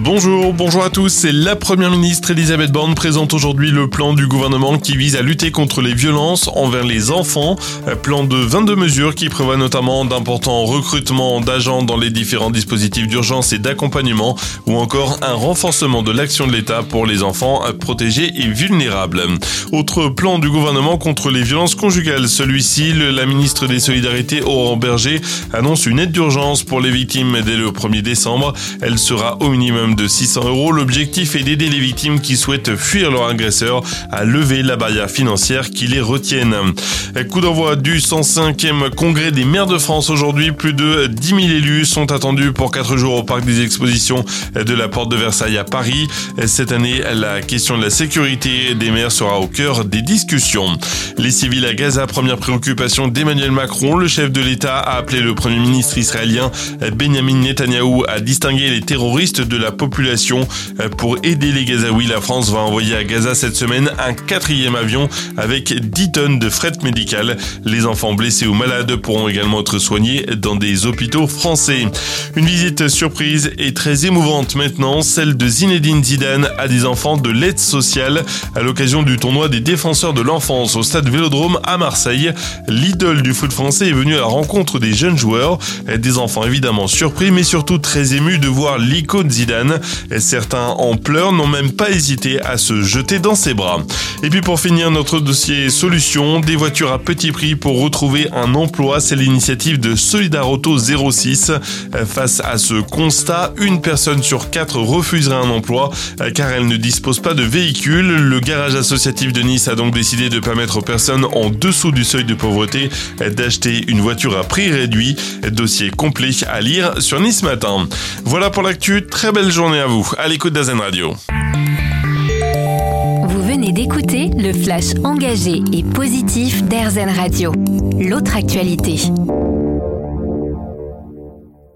Bonjour, bonjour à tous. C'est la première ministre Elisabeth Borne présente aujourd'hui le plan du gouvernement qui vise à lutter contre les violences envers les enfants. Plan de 22 mesures qui prévoit notamment d'importants recrutements d'agents dans les différents dispositifs d'urgence et d'accompagnement ou encore un renforcement de l'action de l'État pour les enfants protégés et vulnérables. Autre plan du gouvernement contre les violences conjugales. Celui-ci, la ministre des Solidarités Aurore Berger annonce une aide d'urgence pour les victimes dès le 1er décembre. Elle sera au minimum de 600 euros. L'objectif est d'aider les victimes qui souhaitent fuir leur agresseur à lever la barrière financière qui les retienne. Coup d'envoi du 105e congrès des maires de France aujourd'hui. Plus de 10 000 élus sont attendus pour 4 jours au parc des expositions de la porte de Versailles à Paris. Cette année, la question de la sécurité des maires sera au cœur des discussions. Les civils à Gaza, première préoccupation d'Emmanuel Macron. Le chef de l'État a appelé le premier ministre israélien Benjamin Netanyahou à distinguer les terroristes de la population. Euh, pour aider les Gazaouis, la France va envoyer à Gaza cette semaine un quatrième avion avec 10 tonnes de fret médical. Les enfants blessés ou malades pourront également être soignés dans des hôpitaux français. Une visite surprise et très émouvante maintenant, celle de Zinedine Zidane à des enfants de l'aide sociale à l'occasion du tournoi des défenseurs de l'enfance au stade Vélodrome à Marseille. L'idole du foot français est venu à la rencontre des jeunes joueurs, des enfants évidemment surpris mais surtout très émus de voir l'icône Zidane et certains en pleurs n'ont même pas hésité à se jeter dans ses bras. Et puis pour finir notre dossier solution, des voitures à petit prix pour retrouver un emploi, c'est l'initiative de Solidarauto 06. Face à ce constat, une personne sur quatre refuserait un emploi car elle ne dispose pas de véhicule. Le garage associatif de Nice a donc décidé de permettre aux personnes en dessous du seuil de pauvreté d'acheter une voiture à prix réduit. Dossier complet à lire sur Nice Matin. Voilà pour l'actu, très belle journée journée à vous, à l'écoute d'Azen Radio. Vous venez d'écouter le flash engagé et positif d'Airzen Radio. L'autre actualité.